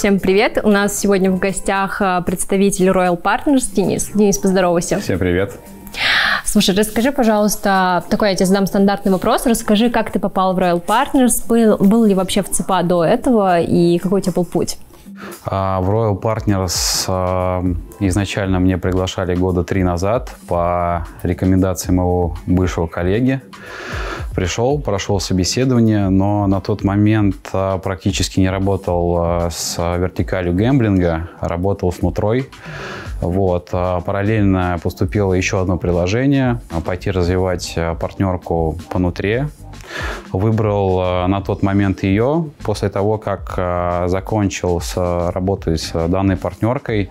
Всем привет! У нас сегодня в гостях а, представитель Royal Partners Денис. Денис, поздоровайся. Всем привет! Слушай, расскажи, пожалуйста, такой я тебе задам стандартный вопрос. Расскажи, как ты попал в Royal Partners, был, был ли вообще в ЦПА до этого и какой у тебя был путь? А, в Royal Partners а, изначально мне приглашали года три назад по рекомендации моего бывшего коллеги. Пришел, прошел собеседование, но на тот момент а, практически не работал с вертикалью гэмблинга, работал с нутрой. Вот. Параллельно поступило еще одно предложение – пойти развивать партнерку по нутре Выбрал э, на тот момент ее. После того, как э, закончил с работой с данной партнеркой,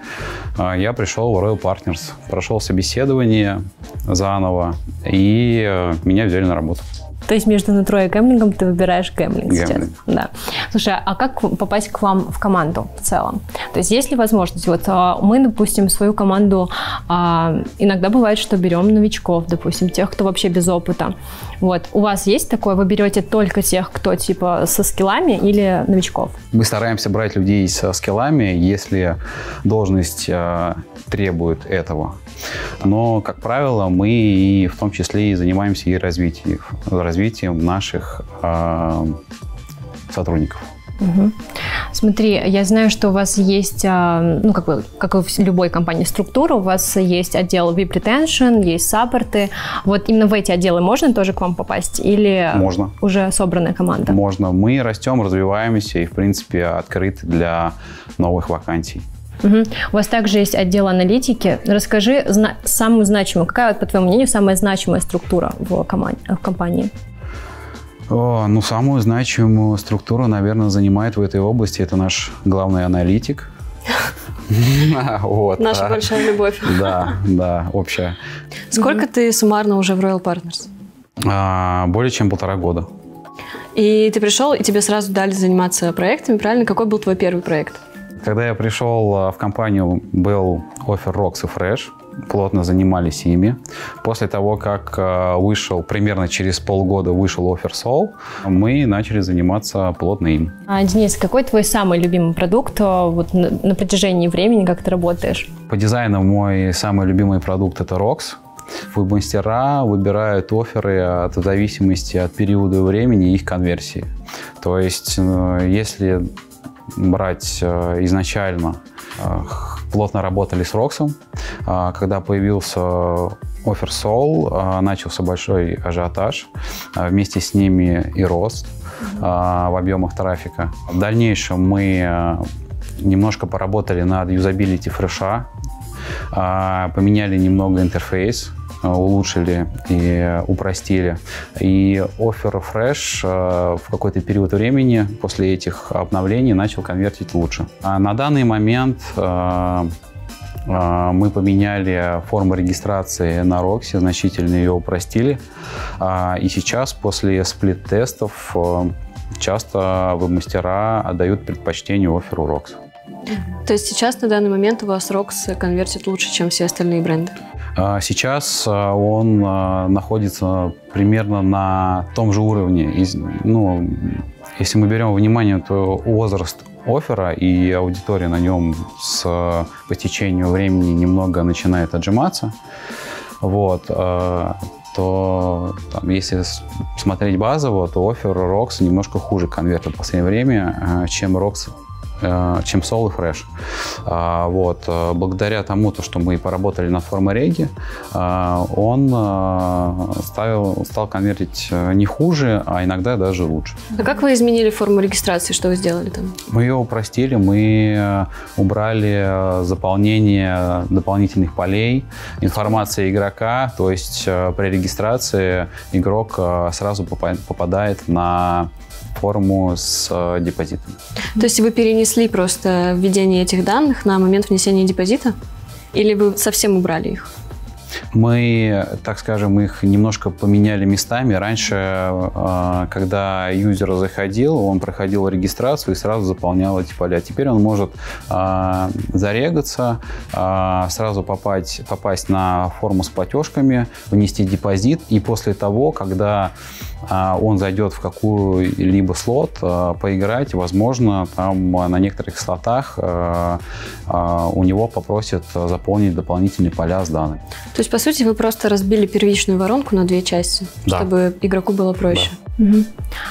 э, я пришел в Royal Partners. Прошел собеседование заново, и меня взяли на работу. То есть между нутро и гэмблингом ты выбираешь гэмблинг, гэмблинг. сейчас. Да. Слушай, а как попасть к вам в команду в целом? То есть есть ли возможность? Вот а, мы, допустим, свою команду а, иногда бывает, что берем новичков, допустим, тех, кто вообще без опыта. Вот. У вас есть такое? Вы берете только тех, кто типа со скиллами или новичков? Мы стараемся брать людей со скиллами, если должность э, требует этого. Но, как правило, мы и в том числе и занимаемся и развитием, развитием наших э, сотрудников. Угу. Смотри, я знаю, что у вас есть, а, ну, как бы, как и в любой компании, структура. У вас есть отдел VIP Retention, есть саппорты. Вот именно в эти отделы можно тоже к вам попасть? Или можно. уже собранная команда? Можно. Мы растем, развиваемся и, в принципе, открыты для новых вакансий. Угу. У вас также есть отдел аналитики. Расскажи зна- самую значимую, какая, по твоему мнению, самая значимая структура в, команде, в компании? О, ну, самую значимую структуру, наверное, занимает в этой области это наш главный аналитик. вот. Наша большая любовь. Да, да, общая. Сколько ты суммарно уже в Royal Partners? А, более чем полтора года. И ты пришел, и тебе сразу дали заниматься проектами, правильно? Какой был твой первый проект? Когда я пришел а, в компанию, был офер Rocks и Fresh. Плотно занимались ими. После того, как а, вышел, примерно через полгода вышел офер Soul, мы начали заниматься плотно им. А, Денис, какой твой самый любимый продукт а, вот, на, на протяжении времени, как ты работаешь? По дизайну мой самый любимый продукт – это Rocks. Веб-мастера выбирают оферы от, в зависимости от периода времени и их конверсии. То есть, э, если брать э, изначально, э, плотно работали с Роксом. Э, когда появился Offer Soul, начался большой ажиотаж. Вместе с ними и рост в объемах трафика. В дальнейшем мы немножко поработали над юзабилити фреша, поменяли немного интерфейс, улучшили и упростили. И Offer Fresh э, в какой-то период времени после этих обновлений начал конвертить лучше. А на данный момент э, э, мы поменяли форму регистрации на Roxy, значительно ее упростили. А, и сейчас, после сплит-тестов, часто веб-мастера отдают предпочтение оферу Rox. То есть сейчас на данный момент у вас Rox конвертит лучше, чем все остальные бренды? А сейчас а, он а, находится примерно на том же уровне. Ну, если мы берем внимание, то возраст оффера и аудитория на нем с по течению времени немного начинает отжиматься. Вот, то там, если смотреть базово, то офер Рокс немножко хуже конвертит в последнее время, чем Рокс чем Soul и Fresh. А, вот. Э, благодаря тому, то, что мы поработали над формой э, он ставил, стал конвертить не хуже, а иногда даже лучше. А как вы изменили форму регистрации? Что вы сделали там? Мы ее упростили, мы убрали заполнение дополнительных полей, информация игрока, то есть при регистрации игрок сразу попадает на форму с э, депозитом. То есть вы перенесли просто введение этих данных на момент внесения депозита? Или вы совсем убрали их? Мы, так скажем, их немножко поменяли местами. Раньше, а, когда юзер заходил, он проходил регистрацию и сразу заполнял эти поля. Теперь он может а, зарегаться, сразу попасть, попасть на форму с платежками, внести депозит, и после того, когда он зайдет в какую-либо слот, поиграть, возможно, там на некоторых слотах у него попросят заполнить дополнительные поля с данными. То есть, по сути, вы просто разбили первичную воронку на две части, да. чтобы игроку было проще. Да. Угу.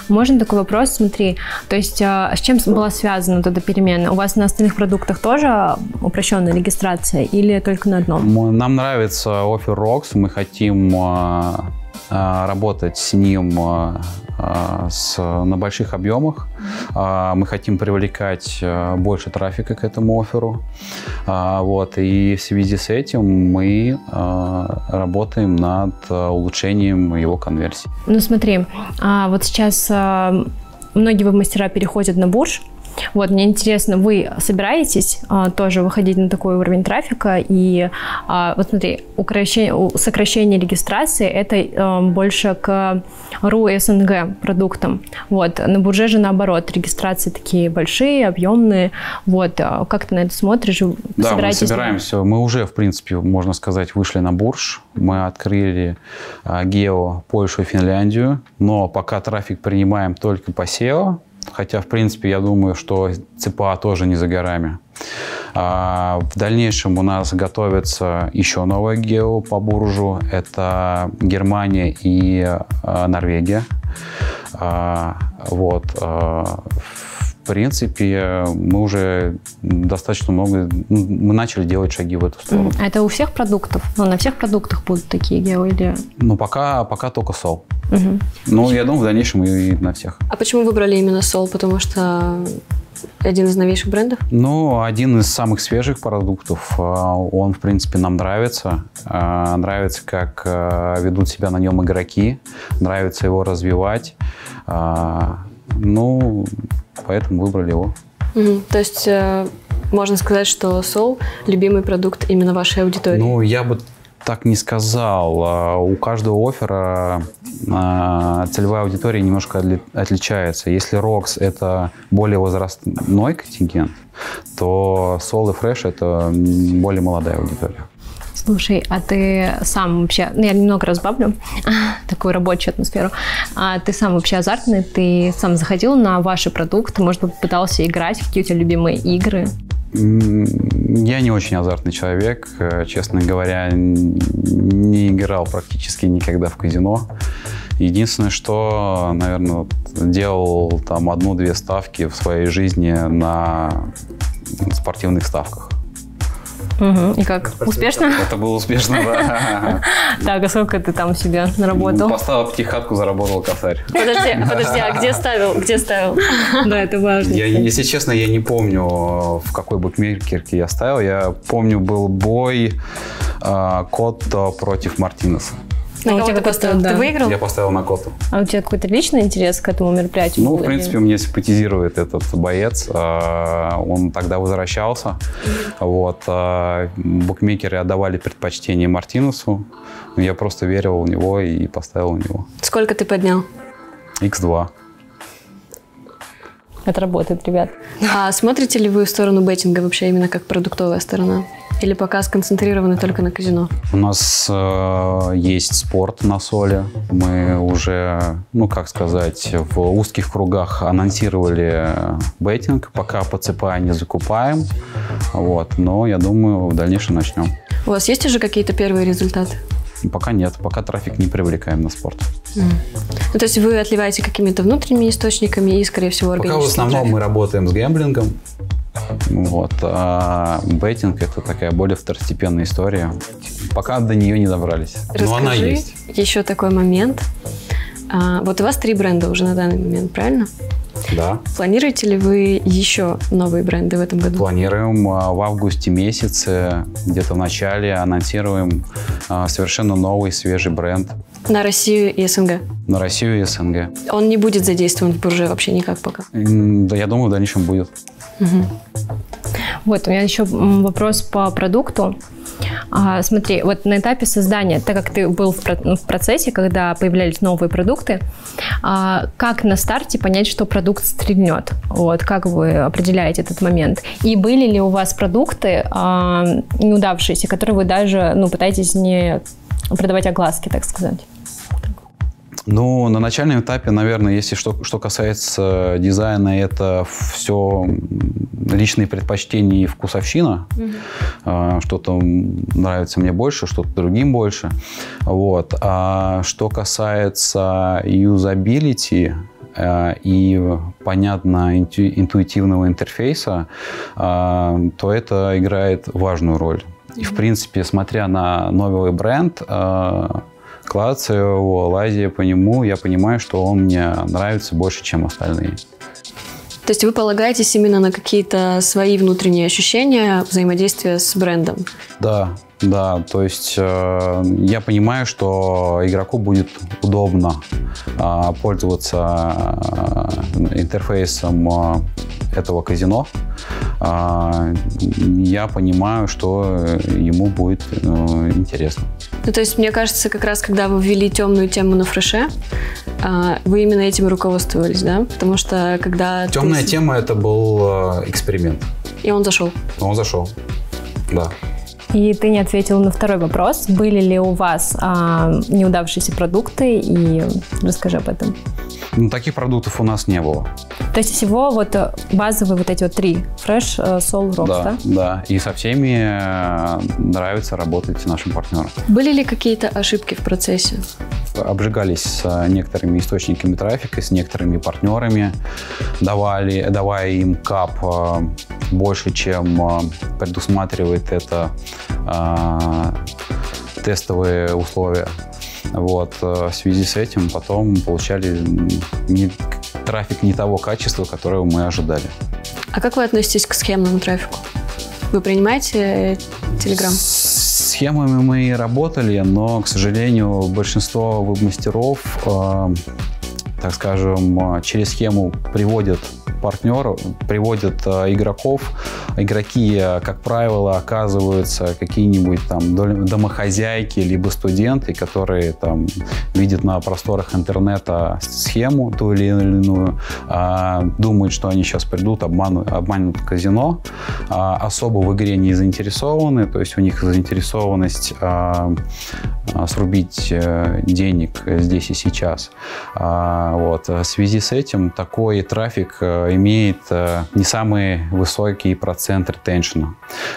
Можно такой вопрос? Смотри, то есть а, с чем была связана вот эта перемена? У вас на остальных продуктах тоже упрощенная регистрация или только на одном? Нам нравится Offer Rocks, мы хотим а, а, работать с ним а, с, на больших объемах. А, мы хотим привлекать а, больше трафика к этому оферу. Вот, и в связи с этим мы работаем над улучшением его конверсии. Ну смотри, вот сейчас многие веб-мастера переходят на бурж, вот, мне интересно, вы собираетесь а, тоже выходить на такой уровень трафика? И а, вот смотри, укрощение, сокращение регистрации это а, больше к РУ СНГ продуктам. Вот, на бурже же наоборот, регистрации такие большие, объемные. Вот, а, как ты на это смотришь? Да, мы собираемся. Мы уже, в принципе, можно сказать, вышли на бурж. Мы открыли а, Гео, Польшу и Финляндию, но пока трафик принимаем только по SEO, Хотя, в принципе, я думаю, что ЦПА тоже не за горами. А, в дальнейшем у нас готовится еще новое гео по буржу. Это Германия и а, Норвегия. А, вот. А, принципе, мы уже достаточно много, ну, мы начали делать шаги в эту сторону. А это у всех продуктов? Ну, на всех продуктах будут такие гео или? Ну, пока, пока только сол. Угу. Ну, я думаю, в дальнейшем и на всех. А почему выбрали именно сол? Потому что один из новейших брендов? Ну, один из самых свежих продуктов. А, он, в принципе, нам нравится. А, нравится, как а, ведут себя на нем игроки. Нравится его развивать. Ну, поэтому выбрали его. Угу. То есть э, можно сказать, что Soul – любимый продукт именно вашей аудитории? Ну, я бы так не сказал. А, у каждого оффера а, целевая аудитория немножко отличается. Если ROX – это более возрастной контингент, то Soul и Fresh – это более молодая аудитория. Слушай, а ты сам вообще, ну я немного разбавлю такую рабочую атмосферу, а ты сам вообще азартный, ты сам заходил на ваши продукты, может быть, пытался играть, какие у тебя любимые игры? Я не очень азартный человек, э, честно говоря, не играл практически никогда в казино. Единственное, что, наверное, делал там одну-две ставки в своей жизни на спортивных ставках. Угу. И как? Успешно? Это было успешно, да. Так, а сколько ты там себе наработал? Поставил пятихатку, заработал косарь. Подожди, подожди, а где ставил? Где ставил? Да, это важно. Я, если честно, я не помню, в какой букмекерке я ставил. Я помню, был бой э, Котто против Мартинеса. На а у тебя ты поставил? Да. Ты выиграл? Я поставил на коту. А у тебя какой-то личный интерес к этому мероприятию? Ну, в принципе, мне симпатизирует этот боец. А, он тогда возвращался. Вот. А, букмекеры отдавали предпочтение Мартинусу. Я просто верил в него и поставил в него. Сколько ты поднял? X2. Это работает, ребят. А смотрите ли вы в сторону беттинга вообще именно как продуктовая сторона? Или пока сконцентрированы только на казино? У нас э, есть спорт на соли. Мы уже, ну как сказать, в узких кругах анонсировали беттинг. Пока по ЦПА не закупаем. Вот, но я думаю, в дальнейшем начнем. У вас есть уже какие-то первые результаты? Пока нет, пока трафик не привлекаем на спорт. Mm. Ну, то есть вы отливаете какими-то внутренними источниками и, скорее всего, органическим Пока в основном трафик. мы работаем с гэмблингом, вот. А бейтинг – это такая более второстепенная история. Пока до нее не добрались. Расскажи Но она есть. еще такой момент. А, вот у вас три бренда уже на данный момент, правильно? Да. Планируете ли вы еще новые бренды в этом году? Планируем а, в августе месяце, где-то в начале, анонсируем а, совершенно новый, свежий бренд. На Россию и СНГ? На Россию и СНГ. Он не будет задействован в бурже вообще никак пока? Да, я думаю, в дальнейшем будет. Угу. Вот, у меня еще вопрос по продукту. А, смотри, вот на этапе создания, так как ты был в, ну, в процессе, когда появлялись новые продукты, а, как на старте понять, что продукт стрельнет? Вот, как вы определяете этот момент? И были ли у вас продукты а, неудавшиеся, которые вы даже ну, пытаетесь не продавать огласки, так сказать? Ну, на начальном этапе, наверное, если что, что касается дизайна, это все личные предпочтения и вкусовщина. Mm-hmm. Что-то нравится мне больше, что-то другим больше. Вот. А что касается юзабилити, э, и понятно интуитивного интерфейса, э, то это играет важную роль. И, в принципе, смотря на новый бренд, клацаю его, лазя по нему, я понимаю, что он мне нравится больше, чем остальные. То есть вы полагаетесь именно на какие-то свои внутренние ощущения взаимодействия с брендом? Да, да, то есть э, я понимаю, что игроку будет удобно э, пользоваться э, интерфейсом э, этого казино. Э, я понимаю, что ему будет э, интересно. Ну, то есть, мне кажется, как раз когда вы ввели темную тему на фреше, э, вы именно этим руководствовались, да? Потому что когда... Темная ты... тема – это был э, эксперимент. И он зашел? Он зашел, да. И ты не ответил на второй вопрос. Были ли у вас а, неудавшиеся продукты? И расскажи об этом. Ну, таких продуктов у нас не было. То есть всего вот базовые вот эти вот три. Fresh, э, Soul, Rocks, да? Да, да. И со всеми э, нравится работать нашим партнерам. Были ли какие-то ошибки в процессе? Обжигались с некоторыми источниками трафика, с некоторыми партнерами, давали, давая им кап э, больше, чем предусматривает это тестовые условия. Вот. Э, в связи с этим потом получали не, трафик не того качества, которого мы ожидали. А как вы относитесь к схемному трафику? Вы принимаете Telegram? С схемами мы работали, но, к сожалению, большинство веб-мастеров, э, так скажем, э, через схему приводят партнеров, приводят э, игроков. Игроки, э, как правило, оказываются какие-нибудь там домохозяйки, либо студенты, которые там видят на просторах интернета схему ту или иную, а, думают, что они сейчас придут, обманут, обманут казино, а, особо в игре не заинтересованы, то есть у них заинтересованность а, срубить э, денег здесь и сейчас. Вот. В связи с этим такой трафик имеет э, не самый высокий процент ретеншена.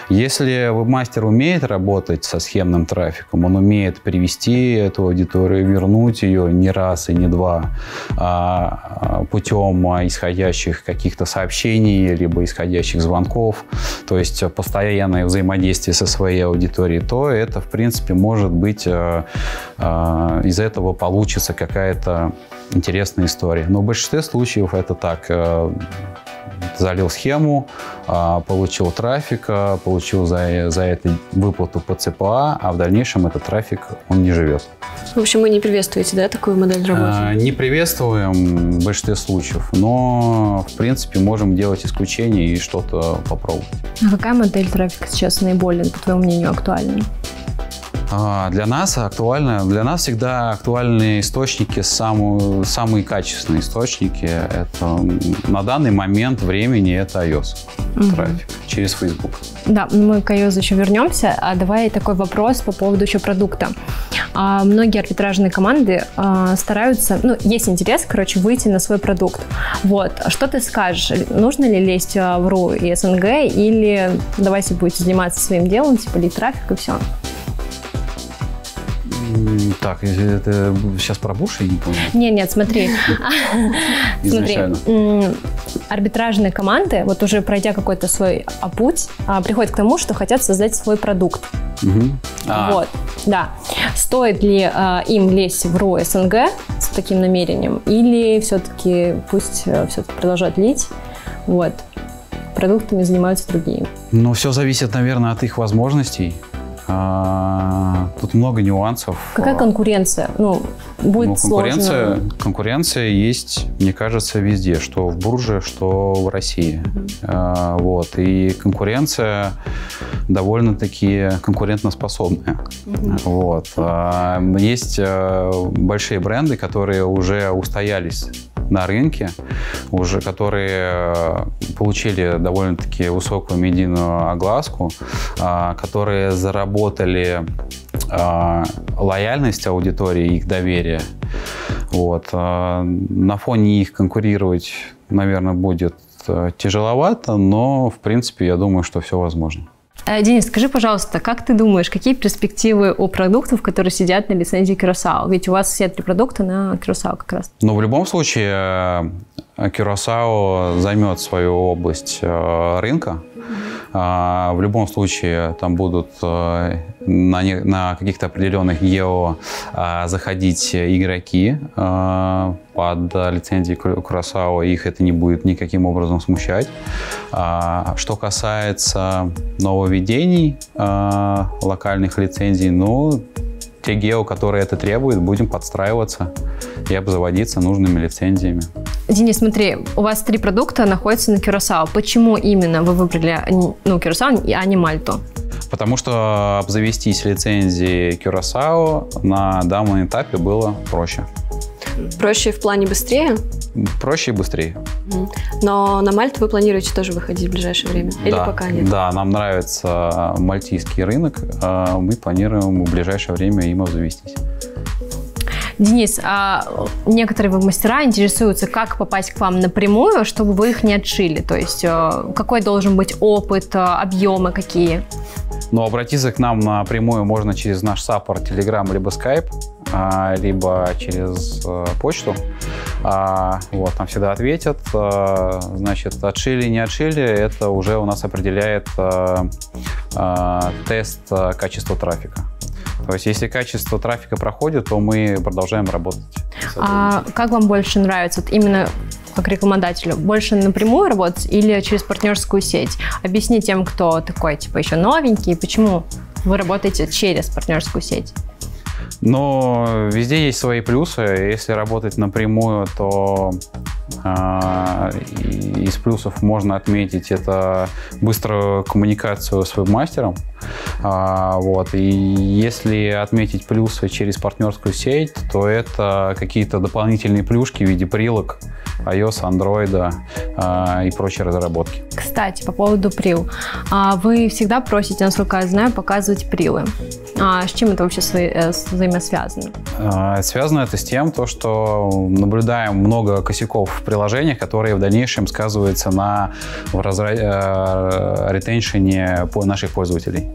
Если вебмастер умеет работать со схемным трафиком, он умеет привести эту аудиторию, вернуть ее не раз и не два а, а путем исходящих каких-то сообщений, либо исходящих звонков, то есть постоянное взаимодействие со своей аудиторией, то это, в принципе, может быть, э, э, из этого получится какая-то интересная история. Но в большинстве случаев это так залил схему, а, получил трафик, получил за, за это выплату по ЦПА, а в дальнейшем этот трафик, он не живет. В общем, вы не приветствуете, да, такую модель работы? А, не приветствуем в большинстве случаев, но, в принципе, можем делать исключения и что-то попробовать. А какая модель трафика сейчас наиболее, по твоему мнению, актуальна? А, для нас актуально, для нас всегда актуальные источники, самые, самые качественные источники. Это на данный момент времени это iOS угу. трафик через Facebook. Да, мы к iOS еще вернемся. А давай такой вопрос по поводу еще продукта. А, многие арбитражные команды а, стараются, ну, есть интерес, короче, выйти на свой продукт. Вот, что ты скажешь? Нужно ли лезть а, в РУ и СНГ или давайте будете заниматься своим делом, типа лить трафик и все? Так, это сейчас про Буш, я не помню. Нет, нет, смотри. Смотри, арбитражные команды, вот уже пройдя какой-то свой путь, а, приходят к тому, что хотят создать свой продукт. А. Вот, да. Стоит ли а, им лезть в РУ СНГ с таким намерением, или все-таки пусть э, все-таки продолжают лить, вот, продуктами занимаются другие? Ну, все зависит, наверное, от их возможностей. А, тут много нюансов. Какая конкуренция? Ну, будет ну, конкуренция, сложно. Конкуренция есть, мне кажется, везде, что в бурже, что в России. А, вот. И конкуренция довольно-таки конкурентоспособная. Вот. А, есть большие бренды, которые уже устоялись на рынке, уже которые получили довольно-таки высокую медийную огласку, которые заработали лояльность аудитории, их доверие. Вот. На фоне их конкурировать, наверное, будет тяжеловато, но, в принципе, я думаю, что все возможно. Э, Денис, скажи, пожалуйста, как ты думаешь, какие перспективы у продуктов, которые сидят на лицензии Curaçao? Ведь у вас все три продукта на Curaçao как раз. Ну, в любом случае, Curaçao займет свою область э, рынка. А, в любом случае, там будут э, на, не, на каких-то определенных гео а, заходить игроки а, под лицензией Курасао, их это не будет никаким образом смущать. Что касается нововведений локальных лицензий, ну, те гео, которые это требуют, будем подстраиваться и обзаводиться нужными лицензиями. Денис, смотри, у вас три продукта находятся на Кюрасао. Почему именно вы выбрали ну, Кюрасао, а не Мальту? Потому что обзавестись лицензией Кюрасао на данном этапе было проще. Проще в плане быстрее? Проще и быстрее. Но на Мальту вы планируете тоже выходить в ближайшее время? Или да, пока нет? Да, нам нравится мальтийский рынок. А мы планируем в ближайшее время им обзавестись. Денис, а некоторые мастера интересуются, как попасть к вам напрямую, чтобы вы их не отшили. То есть э, какой должен быть опыт, объемы какие? Ну, обратиться к нам напрямую можно через наш саппорт, Telegram, либо Skype, а, либо через э, почту. А, вот, там всегда ответят. Значит, отшили, не отшили, это уже у нас определяет тест качества трафика. То есть, если качество трафика проходит, то мы продолжаем работать. А как вам больше нравится? Вот именно как рекламодателю? Больше напрямую работать или через партнерскую сеть? Объясни тем, кто такой, типа, еще новенький, почему вы работаете через партнерскую сеть? Но везде есть свои плюсы. Если работать напрямую, то э, из плюсов можно отметить это быструю коммуникацию с веб-мастером. Э, вот. И если отметить плюсы через партнерскую сеть, то это какие-то дополнительные плюшки в виде прилог iOS, Android э, и прочие разработки. Кстати, по поводу прил. Вы всегда просите, насколько я знаю, показывать прилы. А с чем это вообще э, взаимосвязано? Связано это с тем, то, что наблюдаем много косяков в приложениях, которые в дальнейшем сказываются на разра... Э, ретеншене наших пользователей.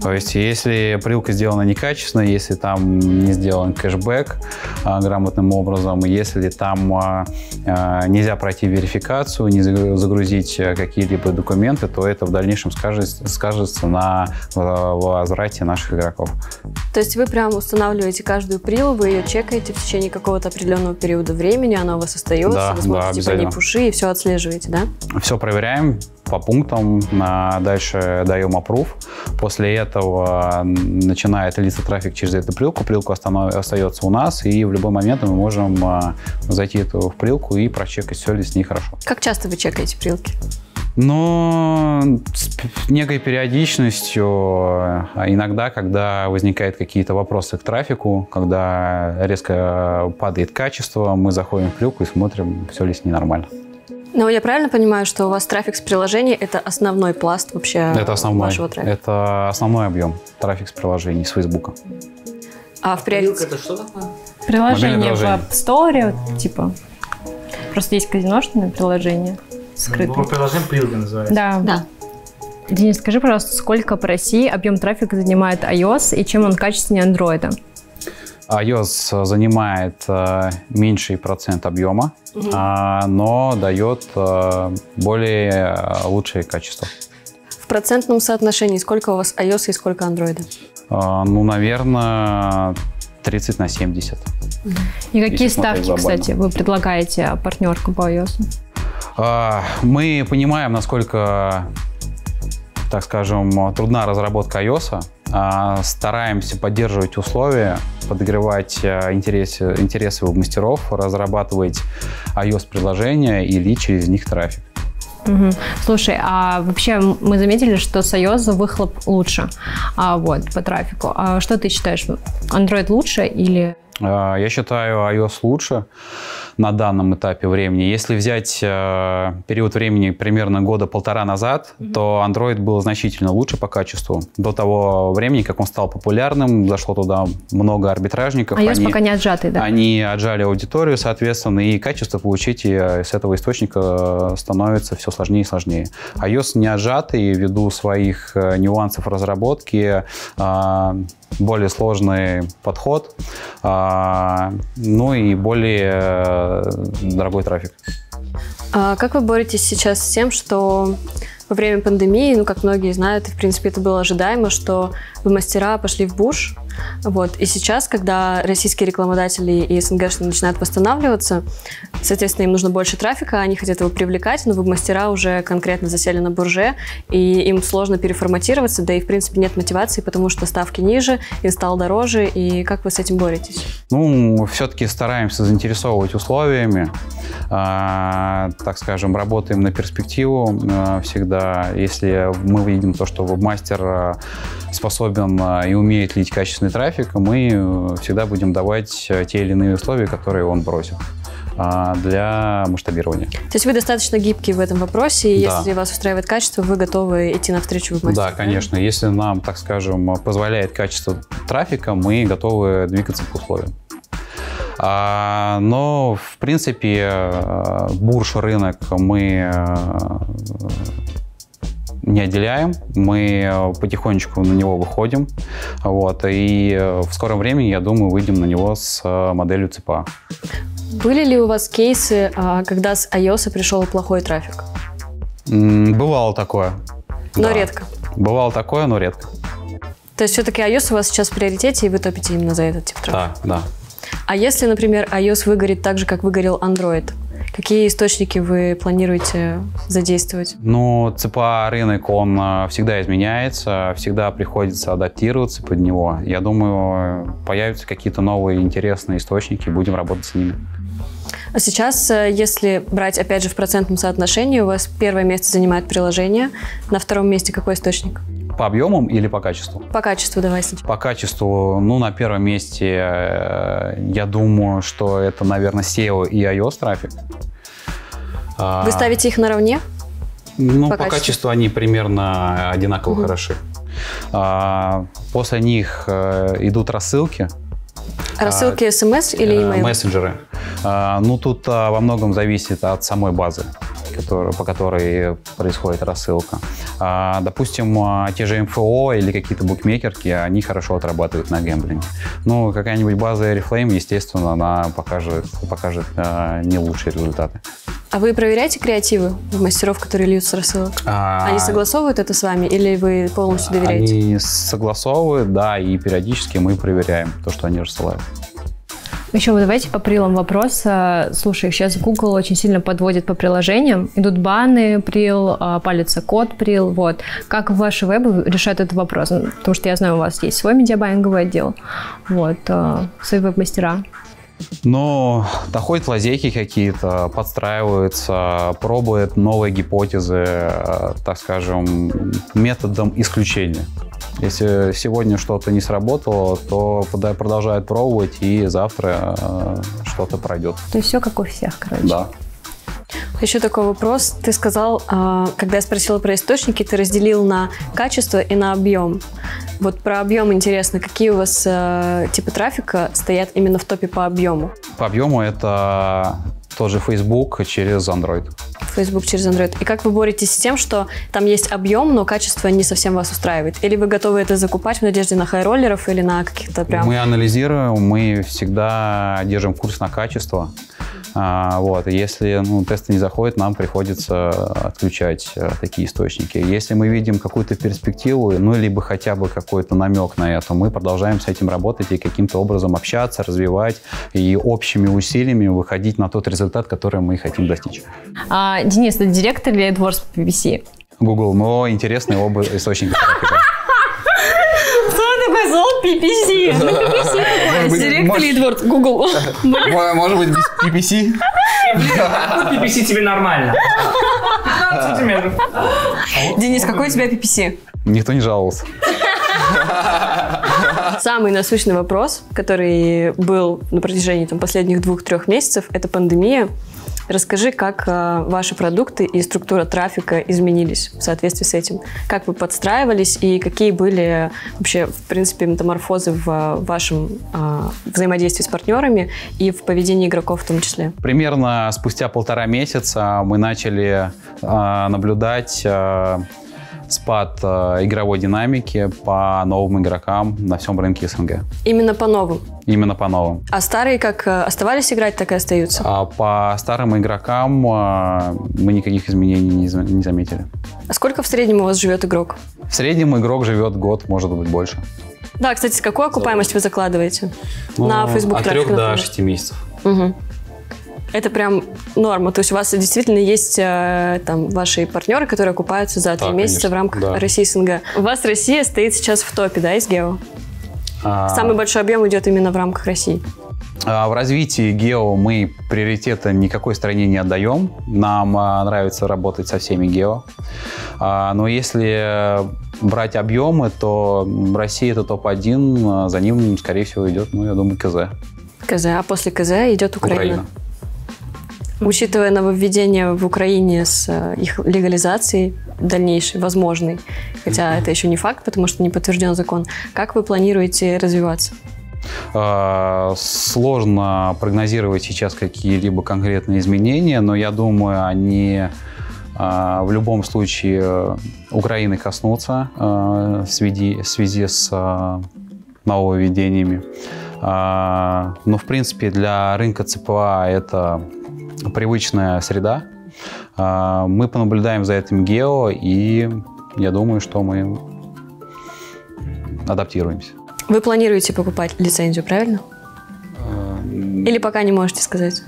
То есть, если прилка сделана некачественно, если там не сделан кэшбэк а, грамотным образом, если там а, а, нельзя пройти верификацию, не загрузить какие-либо документы, то это в дальнейшем скажется, скажется на возврате наших игроков. То есть вы прям устанавливаете каждую прилу, вы ее чекаете в течение какого-то определенного периода времени, она у вас остается, да, вы смотрите да, по ней пуши и все отслеживаете, да? Все проверяем, по пунктам, дальше даем approve. После этого начинает литься трафик через эту прилку, прилку остается у нас, и в любой момент мы можем а, зайти в прилку и прочекать, все ли с ней хорошо. Как часто вы чекаете прилки? Но с некой периодичностью, а иногда, когда возникают какие-то вопросы к трафику, когда резко падает качество, мы заходим в прилку и смотрим, все ли с ней нормально. Но я правильно понимаю, что у вас трафик с приложений – это основной пласт вообще это основной, вашего трафика? Это основной объем трафик с приложений, с Фейсбука. А в приоритете? это что такое? Приложение в App Store, типа. Просто есть казиношное приложение скрытое. Ну, приложение Прилга называется. Да. Да. Денис, скажи, пожалуйста, сколько по России объем трафика занимает iOS и чем он качественнее Android? iOS занимает э, меньший процент объема, угу. э, но дает э, более э, лучшее качество. В процентном соотношении сколько у вас iOS и сколько Android? Э, ну, наверное, 30 на 70. И какие ставки, кстати, вы предлагаете партнерку по iOS? Э, мы понимаем, насколько так скажем, трудна разработка iOS, а, стараемся поддерживать условия, подогревать а, интересы, интересы мастеров, разрабатывать iOS-приложения и лить через них трафик. Угу. Слушай, а вообще мы заметили, что с iOS выхлоп лучше а, вот, по трафику. А что ты считаешь, Android лучше или... Я считаю iOS лучше на данном этапе времени. Если взять э, период времени примерно года полтора назад, mm-hmm. то Android был значительно лучше по качеству. До того времени, как он стал популярным, зашло туда много арбитражников. iOS они, пока не отжатый, да? Они отжали аудиторию, соответственно, и качество получить э, с этого источника становится все сложнее и сложнее. iOS не отжатый ввиду своих э, нюансов разработки, э, более сложный подход, а, ну и более э, дорогой трафик. А как вы боретесь сейчас с тем, что во время пандемии, ну, как многие знают, в принципе, это было ожидаемо, что мастера пошли в буш, вот. И сейчас, когда российские рекламодатели и СНГ начинают восстанавливаться, соответственно, им нужно больше трафика, они хотят его привлекать, но веб-мастера уже конкретно засели на бурже, и им сложно переформатироваться, да и, в принципе, нет мотивации, потому что ставки ниже, инсталл дороже, и как вы с этим боретесь? Ну, все-таки стараемся заинтересовывать условиями, а, так скажем, работаем на перспективу а, всегда. Если мы видим то, что веб-мастер а, способен и умеет лить качественный качественный трафик, мы э, всегда будем давать э, те или иные условия, которые он бросит а, для масштабирования. То есть вы достаточно гибкие в этом вопросе, и да. если вас устраивает качество, вы готовы идти навстречу в мастеру? Да, конечно. Если нам, так скажем, позволяет качество трафика, мы готовы двигаться по условиям. А, но, в принципе, э, бурж рынок мы не отделяем, мы э, потихонечку на него выходим, вот, и э, в скором времени, я думаю, выйдем на него с э, моделью ЦПА. Были ли у вас кейсы, а, когда с iOS пришел плохой трафик? Бывало такое. Но да. редко. Бывало такое, но редко. То есть все-таки iOS у вас сейчас в приоритете, и вы топите именно за этот тип трафика? Да, да. А если, например, iOS выгорит так же, как выгорел Android, Какие источники вы планируете задействовать? Ну, ЦПА рынок, он а, всегда изменяется, всегда приходится адаптироваться под него. Я думаю, появятся какие-то новые интересные источники, будем работать с ними. А сейчас, э, если брать, опять же, в процентном соотношении, у вас первое место занимает приложение, на втором месте какой источник? По объемам или по качеству? По качеству давай сначала. По качеству, ну, на первом месте, э, я думаю, что это, наверное, SEO и iOS трафик. А, Вы ставите их наравне? Ну, по, по качеству? качеству они примерно одинаково угу. хороши. А, после них э, идут рассылки. Рассылки смс или email? Э, мессенджеры. А, ну, тут во многом зависит от самой базы который, по которой происходит рассылка. А, допустим, а, те же МФО или какие-то букмекерки, они хорошо отрабатывают на гэмблинге. Ну, какая-нибудь база Oriflame, естественно, она покажет, покажет а, не лучшие результаты. А вы проверяете креативы мастеров, которые льют с рассылок? А... Они согласовывают это с вами или вы полностью доверяете? Они согласовывают, да, и периодически мы проверяем то, что они рассылают. Еще давайте по прилам вопрос. Слушай, сейчас Google очень сильно подводит по приложениям. Идут баны прил, а, палится код прил. Вот. Как ваши вебы решают этот вопрос? Потому что я знаю, у вас есть свой медиабайинговый отдел. Вот. А, свои веб-мастера. Но находят лазейки какие-то, подстраиваются, пробуют новые гипотезы, а, так скажем, методом исключения. Если сегодня что-то не сработало, то продолжают пробовать, и завтра э, что-то пройдет. То есть все как у всех, короче. Да. Еще такой вопрос. Ты сказал, а, когда я спросила про источники, ты разделил на качество и на объем. Вот про объем интересно, какие у вас э, типы трафика стоят именно в топе по объему? По объему это тоже Facebook через Android. Facebook через Android. И как вы боретесь с тем, что там есть объем, но качество не совсем вас устраивает? Или вы готовы это закупать в надежде на хай-роллеров или на каких-то прям... Мы анализируем, мы всегда держим курс на качество. А, вот. если ну, тесты не заходят, нам приходится отключать а, такие источники. Если мы видим какую-то перспективу, ну, либо хотя бы какой-то намек на это, мы продолжаем с этим работать и каким-то образом общаться, развивать и общими усилиями выходить на тот результат, который мы хотим достичь. А, Денис, ты директор или AdWords по PPC? Google, но интересный оба источника PPC. На PPC Директ Лидворд, Google. Может быть, без PPC? Какой PPC тебе нормально? Денис, какой у тебя PPC? Никто не жаловался. Самый насущный вопрос, который был на протяжении там, последних двух-трех месяцев, это пандемия. Расскажи, как э, ваши продукты и структура трафика изменились в соответствии с этим? Как вы подстраивались и какие были вообще, в принципе, метаморфозы в вашем э, взаимодействии с партнерами и в поведении игроков в том числе? Примерно спустя полтора месяца мы начали э, наблюдать э, спад э, игровой динамики по новым игрокам на всем рынке СНГ. Именно по новым? Именно по новым. А старые как э, оставались играть, так и остаются? А по старым игрокам э, мы никаких изменений не, не заметили. А сколько в среднем у вас живет игрок? В среднем игрок живет год, может быть, больше. Да, кстати, какую окупаемость вы закладываете ну, на Facebook От 3 до 6 месяцев. Угу это прям норма. То есть у вас действительно есть э, там ваши партнеры, которые окупаются за три да, месяца конечно, в рамках да. России СНГ. У вас Россия стоит сейчас в топе, да, из Гео? А... Самый большой объем идет именно в рамках России. А в развитии гео мы приоритета никакой стране не отдаем. Нам а, нравится работать со всеми гео. А, но если брать объемы, то Россия это топ-1, за ним, скорее всего, идет, ну, я думаю, КЗ. КЗ, а после КЗ идет Украина. Украина. Учитывая нововведение в Украине с э, их легализацией дальнейшей, возможной, хотя это еще не факт, потому что не подтвержден закон, как вы планируете развиваться? А, сложно прогнозировать сейчас какие-либо конкретные изменения, но я думаю, они а, в любом случае Украины коснутся а, в связи, в связи с нововведениями. Но, в принципе, для рынка ЦПА это привычная среда. А, мы понаблюдаем за этим гео, и я думаю, что мы адаптируемся. Вы планируете покупать лицензию, правильно? А, Или пока не можете сказать?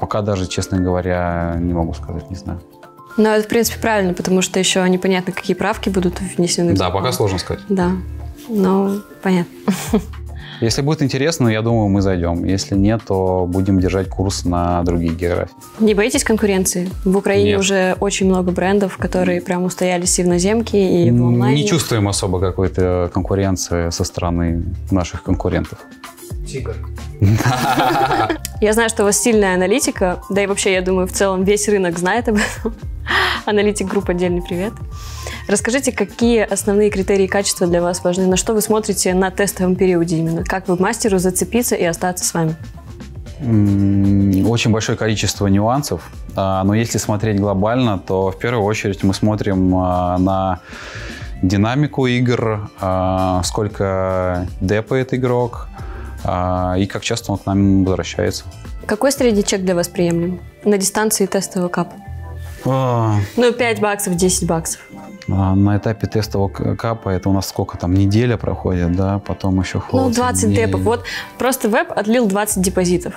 Пока даже, честно говоря, не могу сказать, не знаю. Но это, в принципе, правильно, потому что еще непонятно, какие правки будут внесены. Да, пока сложно сказать. Да, ну, понятно. Если будет интересно, я думаю, мы зайдем. Если нет, то будем держать курс на другие географии. Не боитесь конкуренции? В Украине нет. уже очень много брендов, которые прям устоялись и в наземке, и в онлайне. Не чувствуем особо какой-то конкуренции со стороны наших конкурентов. Тигр. Я знаю, что у вас сильная аналитика, да и вообще, я думаю, в целом весь рынок знает об этом. Аналитик групп отдельный привет. Расскажите, какие основные критерии качества для вас важны? На что вы смотрите на тестовом периоде именно? Как вы мастеру зацепиться и остаться с вами? Очень большое количество нюансов, а, но если смотреть глобально, то в первую очередь мы смотрим а, на динамику игр, а, сколько депает игрок и как часто он к нам возвращается. Какой средний чек для вас приемлем на дистанции тестового капа? А... Ну, 5 баксов, 10 баксов. А на этапе тестового капа это у нас сколько там, неделя проходит, да, потом еще холод. Ну, 20 дней. депов. Вот просто веб отлил 20 депозитов.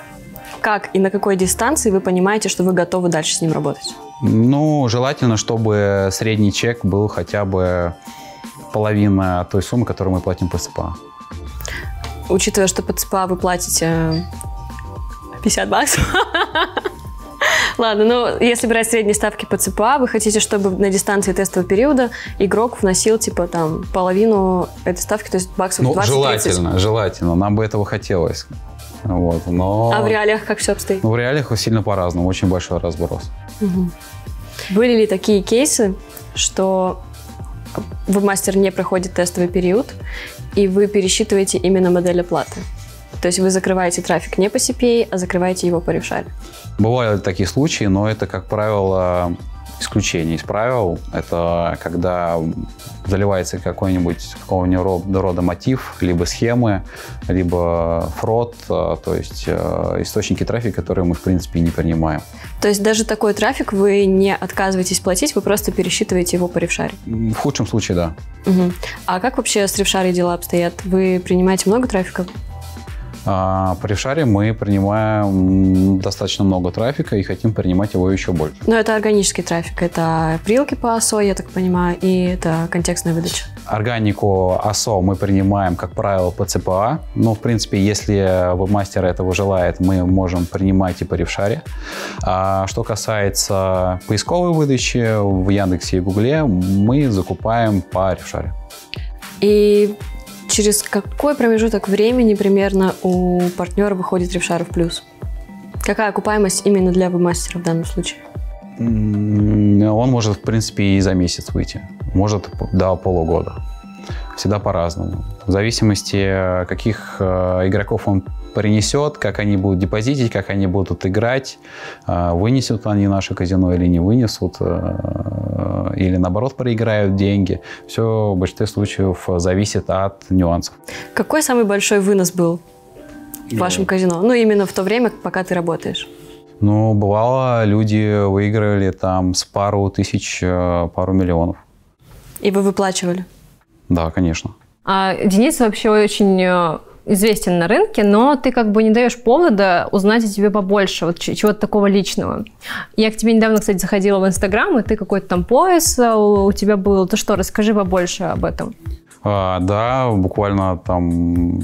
Как и на какой дистанции вы понимаете, что вы готовы дальше с ним работать? Ну, желательно, чтобы средний чек был хотя бы половина той суммы, которую мы платим по ЦПА. Учитывая, что по ЦПА вы платите 50 баксов, Ладно, ну если брать средние ставки по ЦПА, вы хотите, чтобы на дистанции тестового периода игрок вносил типа там половину этой ставки, то есть баксов ну, 20 желательно, желательно. Нам бы этого хотелось. Вот, но... А в реалиях как все обстоит? Ну, в реалиях сильно по-разному, очень большой разброс. Угу. Были ли такие кейсы, что вебмастер не проходит тестовый период, и вы пересчитываете именно модель оплаты? То есть вы закрываете трафик не по CPA, а закрываете его по рефшале. Бывают такие случаи, но это, как правило, исключение из правил. Это когда заливается какой-нибудь какого-нибудь рода мотив, либо схемы, либо фрод, э, то есть э, источники трафика, которые мы, в принципе, не принимаем. То есть даже такой трафик вы не отказываетесь платить, вы просто пересчитываете его по ревшаре? В худшем случае, да. Угу. А как вообще с ревшарой дела обстоят? Вы принимаете много трафика? А по Ревшаре мы принимаем достаточно много трафика и хотим принимать его еще больше. Но это органический трафик. Это прилки по АСО, я так понимаю, и это контекстная выдача. Органику АСО мы принимаем, как правило, по ЦПА. Но, в принципе, если веб-мастер этого желает, мы можем принимать и по Ревшаре. А что касается поисковой выдачи в Яндексе и Гугле, мы закупаем по Ревшаре. И через какой промежуток времени примерно у партнера выходит Ревшар в плюс? Какая окупаемость именно для веб-мастера в данном случае? Он может, в принципе, и за месяц выйти. Может, до полугода. Всегда по-разному. В зависимости, каких э, игроков он принесет, как они будут депозитить, как они будут играть, э, вынесут они наше казино или не вынесут, э, или наоборот проиграют деньги. Все в большинстве случаев зависит от нюансов. Какой самый большой вынос был в вашем казино? Ну, именно в то время, пока ты работаешь. Ну, бывало, люди выигрывали там с пару тысяч, пару миллионов. И вы выплачивали? Да, конечно. А Денис вообще очень э, известен на рынке, но ты как бы не даешь повода узнать о тебе побольше, вот чего-то такого личного. Я к тебе недавно, кстати, заходила в Инстаграм, и ты какой-то там пояс э, у тебя был. Ты что, расскажи побольше об этом. А, да, буквально там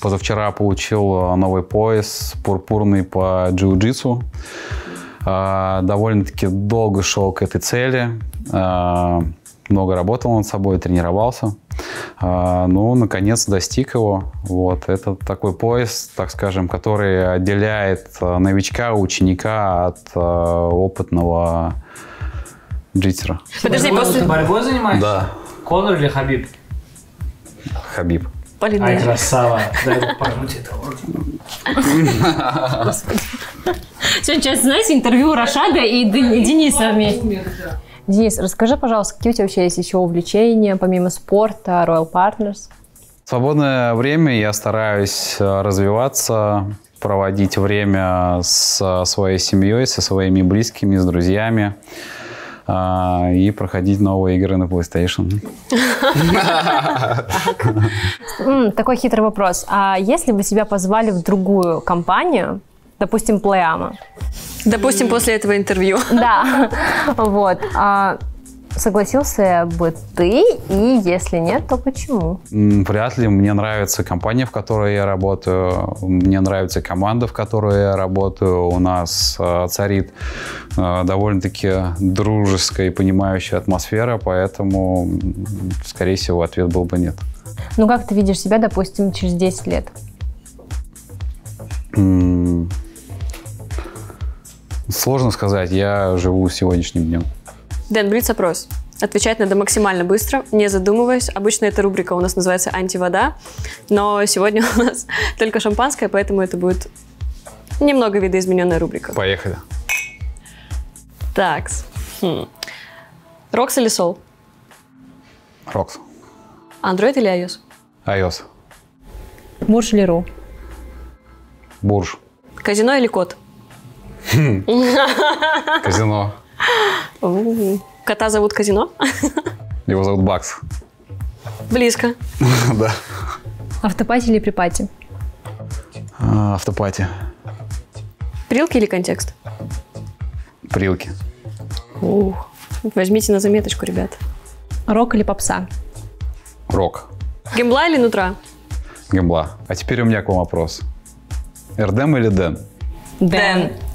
Позавчера получил э, новый пояс пурпурный по джиу-джитсу. А, довольно-таки долго шел к этой цели. А, много работал над собой, тренировался. А, ну, наконец достиг его. Вот. Это такой пояс, так скажем, который отделяет э, новичка, ученика от э, опытного джитера. Подожди, после... Ты борьбой занимаешься? Да. Конор или Хабиб? Хабиб. Полина. Ай, красава. Дай пожмуть это. Сегодня сейчас, знаете, интервью Рашада и Дениса вместе. Денис, расскажи, пожалуйста, какие у тебя вообще есть еще увлечения, помимо спорта, Royal Partners? В свободное время я стараюсь э, развиваться, проводить время со своей семьей, со своими близкими, с друзьями. А, и проходить новые игры на PlayStation. Такой хитрый вопрос. А если бы тебя позвали в другую компанию, допустим, Playama? Допустим, после этого интервью. Да, вот. А Согласился бы ты, и если нет, то почему? Вряд ли. Мне нравится компания, в которой я работаю, мне нравится команда, в которой я работаю. У нас э, царит э, довольно-таки дружеская и понимающая атмосфера, поэтому, скорее всего, ответ был бы нет. Ну, как ты видишь себя, допустим, через 10 лет? Сложно сказать. Я живу сегодняшним днем. Дэн, блиц-опрос. Отвечать надо максимально быстро, не задумываясь. Обычно эта рубрика у нас называется «Антивода», но сегодня у нас только шампанское, поэтому это будет немного видоизмененная рубрика. Поехали. Так. Хм. Рокс или Сол? Рокс. Android или iOS? iOS. Бурж или Ру? Бурж. Казино или кот? Казино. Кота зовут Казино? Его зовут Бакс. Близко. Да. Автопати или припати? А, автопати. Прилки или контекст? Прилки. Ух. Возьмите на заметочку, ребят. Рок или попса? Рок. Гембла или нутра? Гембла. А теперь у меня к вам вопрос. РДМ или Дэн? Дэн.